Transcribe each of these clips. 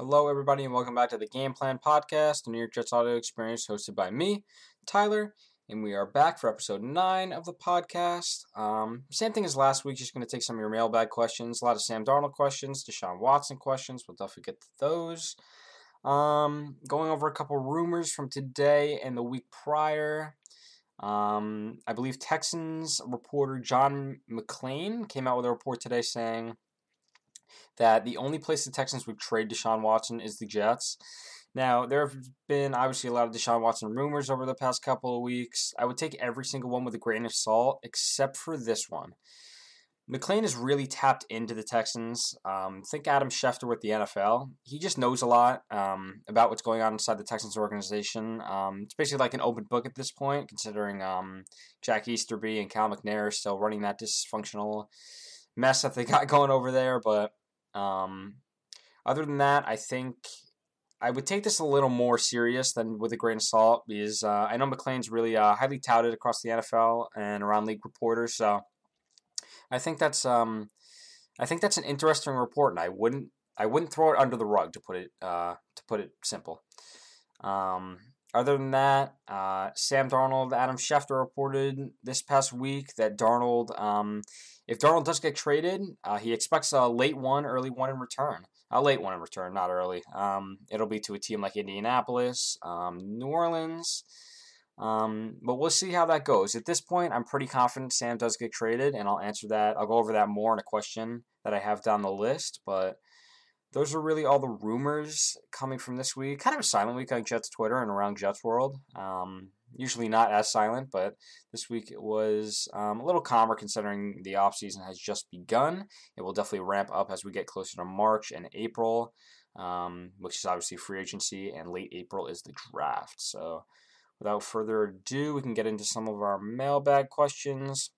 Hello, everybody, and welcome back to the Game Plan Podcast, the New York Jets audio experience hosted by me, Tyler, and we are back for episode 9 of the podcast. Um, same thing as last week, just going to take some of your mailbag questions, a lot of Sam Darnold questions, Deshaun Watson questions. We'll definitely get to those. Um, going over a couple rumors from today and the week prior. Um, I believe Texans reporter John McClain came out with a report today saying that the only place the Texans would trade Deshaun Watson is the Jets. Now, there have been obviously a lot of Deshaun Watson rumors over the past couple of weeks. I would take every single one with a grain of salt, except for this one. McClain has really tapped into the Texans. Um, think Adam Schefter with the NFL. He just knows a lot um, about what's going on inside the Texans organization. Um, it's basically like an open book at this point, considering um, Jack Easterby and Cal McNair are still running that dysfunctional mess that they got going over there. But um, other than that, I think I would take this a little more serious than with a grain of salt because uh, I know McClain's really uh, highly touted across the NFL and around league reporters. So I think that's um, I think that's an interesting report, and I wouldn't I wouldn't throw it under the rug to put it uh, to put it simple. Um, other than that, uh, Sam Darnold, Adam Schefter reported this past week that Darnold, um, if Darnold does get traded, uh, he expects a late one, early one in return. A late one in return, not early. Um, it'll be to a team like Indianapolis, um, New Orleans. Um, but we'll see how that goes. At this point, I'm pretty confident Sam does get traded, and I'll answer that. I'll go over that more in a question that I have down the list. But those are really all the rumors coming from this week. Kind of a silent week on Jets Twitter and around Jets world. Um, usually not as silent, but this week it was um, a little calmer considering the offseason has just begun. It will definitely ramp up as we get closer to March and April, um, which is obviously free agency, and late April is the draft. So without further ado, we can get into some of our mailbag questions.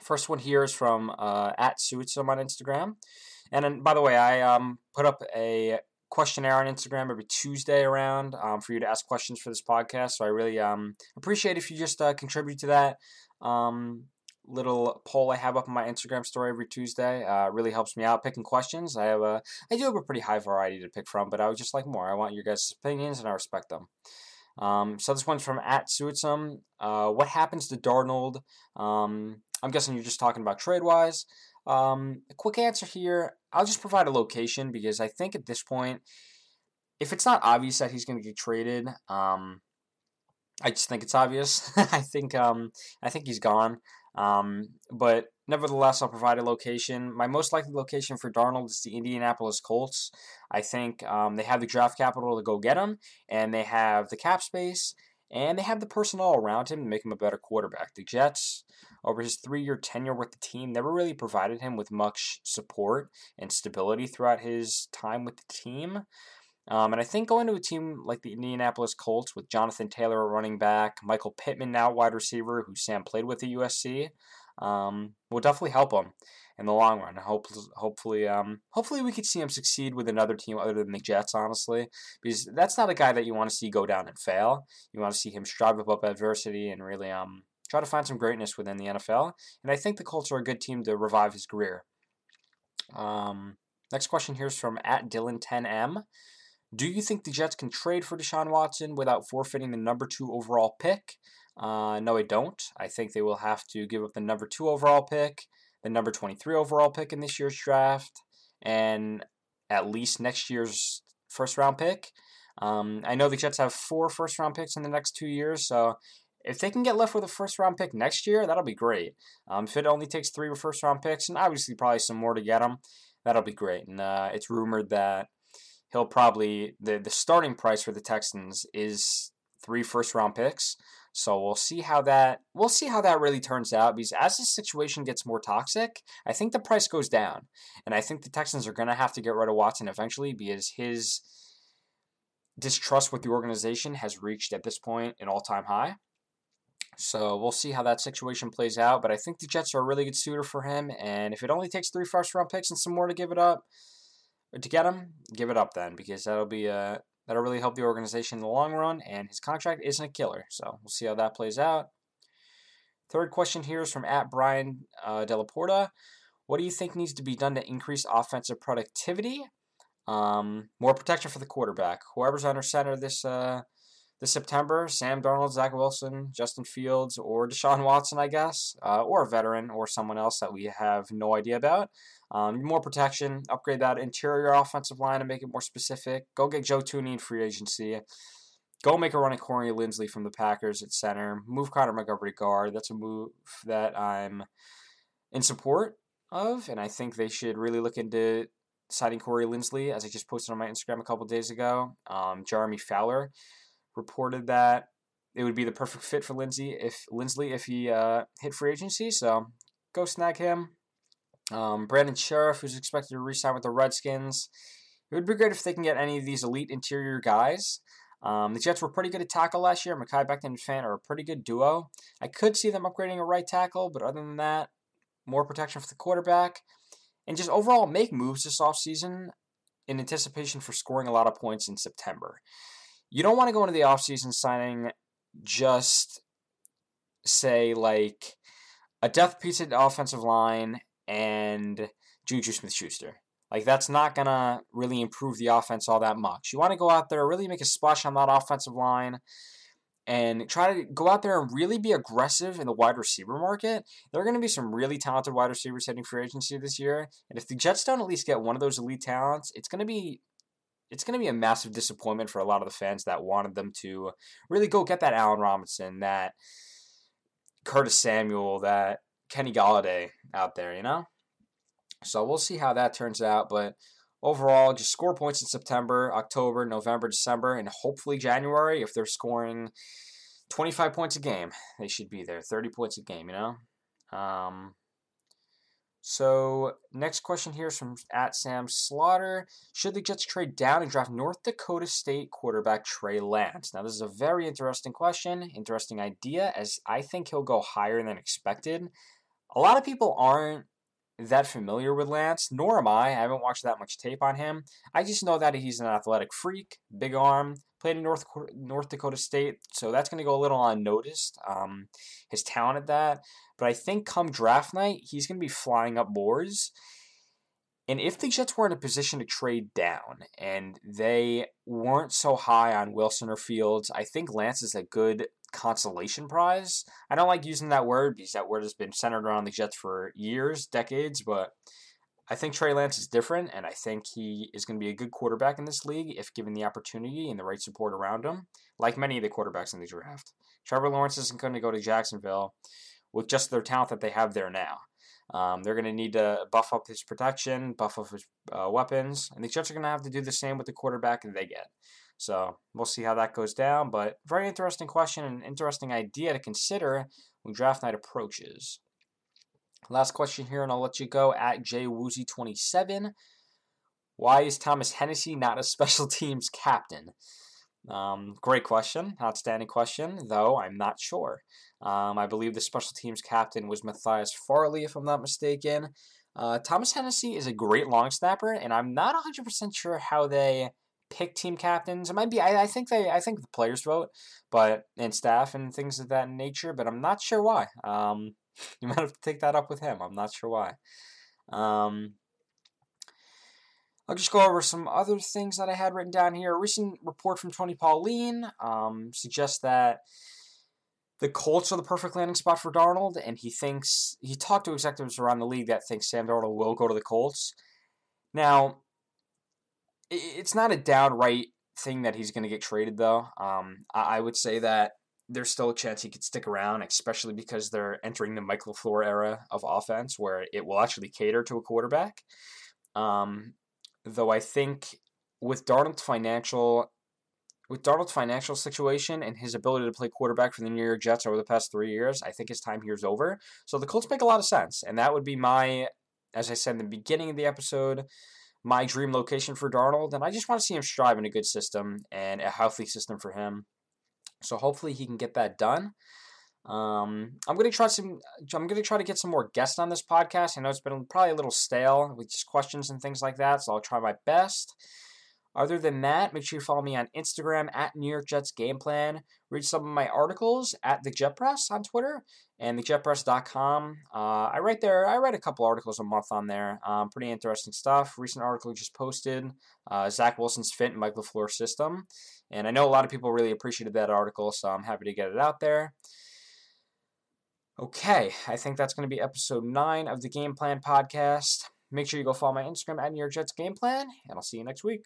First one here is from uh, at Suitsum on Instagram. And then, by the way, I um, put up a questionnaire on Instagram every Tuesday around um, for you to ask questions for this podcast. So I really um, appreciate if you just uh, contribute to that um, little poll I have up on my Instagram story every Tuesday. Uh, really helps me out picking questions. I have a I do have a pretty high variety to pick from, but I would just like more. I want your guys' opinions and I respect them. Um, so this one's from at Suitsum. Uh, what happens to Darnold? Um, I'm guessing you're just talking about trade wise. Um, a quick answer here. I'll just provide a location because I think at this point, if it's not obvious that he's going to get traded, um, I just think it's obvious. I think um, I think he's gone. Um, but nevertheless, I'll provide a location. My most likely location for Darnold is the Indianapolis Colts. I think um, they have the draft capital to go get him, and they have the cap space, and they have the personnel around him to make him a better quarterback. The Jets, over his three year tenure with the team, never really provided him with much support and stability throughout his time with the team. Um, and I think going to a team like the Indianapolis Colts with Jonathan Taylor running back, Michael Pittman now wide receiver, who Sam played with at USC, um, will definitely help him in the long run. Hope, hopefully, um, hopefully we could see him succeed with another team other than the Jets, honestly, because that's not a guy that you want to see go down and fail. You want to see him strive above adversity and really um, try to find some greatness within the NFL. And I think the Colts are a good team to revive his career. Um, next question here is from at Dylan10M. Do you think the Jets can trade for Deshaun Watson without forfeiting the number two overall pick? Uh, no, I don't. I think they will have to give up the number two overall pick, the number 23 overall pick in this year's draft, and at least next year's first round pick. Um, I know the Jets have four first round picks in the next two years, so if they can get left with a first round pick next year, that'll be great. Um, if it only takes three first round picks, and obviously probably some more to get them, that'll be great. And uh, it's rumored that he'll probably the the starting price for the Texans is three first round picks. So we'll see how that we'll see how that really turns out because as the situation gets more toxic, I think the price goes down. And I think the Texans are going to have to get rid of Watson eventually because his distrust with the organization has reached at this point an all-time high. So we'll see how that situation plays out, but I think the Jets are a really good suitor for him and if it only takes three first round picks and some more to give it up, to get him, give it up then because that'll be a that'll really help the organization in the long run. And his contract isn't a killer, so we'll see how that plays out. Third question here is from at Brian uh, Delaporta. What do you think needs to be done to increase offensive productivity? Um, more protection for the quarterback. Whoever's under center this uh, this September, Sam Darnold, Zach Wilson, Justin Fields, or Deshaun Watson, I guess, uh, or a veteran or someone else that we have no idea about. Um, more protection, upgrade that interior offensive line and make it more specific. Go get Joe Thuney in free agency. Go make a run at Corey Linsley from the Packers at center. Move Connor Montgomery guard. That's a move that I'm in support of, and I think they should really look into signing Corey Linsley, as I just posted on my Instagram a couple days ago. Um, Jeremy Fowler reported that it would be the perfect fit for Lindsey if Linsley if he uh, hit free agency. So go snag him. Um, Brandon Scherff, who's expected to re-sign with the Redskins. It would be great if they can get any of these elite interior guys. Um, the Jets were pretty good at tackle last year. Mekhi Becton and Fant are a pretty good duo. I could see them upgrading a right tackle, but other than that, more protection for the quarterback, and just overall make moves this offseason in anticipation for scoring a lot of points in September. You don't want to go into the offseason signing just, say, like a death piece at the offensive line and Juju Smith Schuster. Like, that's not to really improve the offense all that much. You want to go out there, really make a splash on that offensive line and try to go out there and really be aggressive in the wide receiver market. There are going to be some really talented wide receivers heading free agency this year, and if the Jets don't at least get one of those elite talents, it's going to be it's going to be a massive disappointment for a lot of the fans that wanted them to really go get that Allen Robinson, that Curtis Samuel, that Kenny Golladay out there, you know? So we'll see how that turns out, but overall, just score points in September, October, November, December, and hopefully January. If they're scoring 25 points a game, they should be there. 30 points a game, you know? Um, so, next question here is from at Sam Slaughter. Should the Jets trade down and draft North Dakota State quarterback Trey Lance? Now, this is a very interesting question, interesting idea, as I think he'll go higher than expected. A lot of people aren't that familiar with Lance, nor am I. I haven't watched that much tape on him. I just know that he's an athletic freak, big arm, played in North North Dakota State, so that's going to go a little unnoticed. Um, his talent at that, but I think come draft night, he's going to be flying up boards. And if the Jets were in a position to trade down and they weren't so high on Wilson or Fields, I think Lance is a good consolation prize. I don't like using that word because that word has been centered around the Jets for years, decades, but I think Trey Lance is different, and I think he is going to be a good quarterback in this league if given the opportunity and the right support around him, like many of the quarterbacks in the draft. Trevor Lawrence isn't going to go to Jacksonville with just their talent that they have there now. Um, they're going to need to buff up his protection, buff up his uh, weapons, and the Jets are going to have to do the same with the quarterback that they get. So we'll see how that goes down. But very interesting question and interesting idea to consider when draft night approaches. Last question here, and I'll let you go at jwoozy27. Why is Thomas Hennessy not a special teams captain? Um, great question, outstanding question, though I'm not sure. Um, I believe the special teams captain was Matthias Farley, if I'm not mistaken. Uh, Thomas Hennessy is a great long snapper, and I'm not 100% sure how they pick team captains. It might be I, I think they I think the players vote, but and staff and things of that nature. But I'm not sure why. Um, you might have to take that up with him. I'm not sure why. Um, I'll just go over some other things that I had written down here. A recent report from Tony Pauline um, suggests that the Colts are the perfect landing spot for Darnold, and he thinks he talked to executives around the league that think Sam Darnold will go to the Colts. Now, it's not a downright thing that he's going to get traded, though. Um, I would say that there's still a chance he could stick around, especially because they're entering the Michael LaFleur era of offense where it will actually cater to a quarterback. Um, though I think with Darnold's financial with Darnold's financial situation and his ability to play quarterback for the New York Jets over the past three years, I think his time here is over. So the Colts make a lot of sense, and that would be my, as I said in the beginning of the episode, my dream location for Darnold, and I just want to see him strive in a good system and a healthy system for him. So hopefully he can get that done. Um, I'm gonna try some. I'm gonna try to get some more guests on this podcast. I know it's been probably a little stale with just questions and things like that, so I'll try my best. Other than that, make sure you follow me on Instagram at New York Jets Game Plan. Read some of my articles at the Jet Press on Twitter and thejetpress.com. Uh, I write there. I write a couple articles a month on there. Um, pretty interesting stuff. Recent article just posted. Uh, Zach Wilson's fit in Mike LaFleur's system, and I know a lot of people really appreciated that article, so I'm happy to get it out there. Okay, I think that's going to be episode nine of the Game Plan podcast. Make sure you go follow my Instagram at New York Jets Game Plan, and I'll see you next week.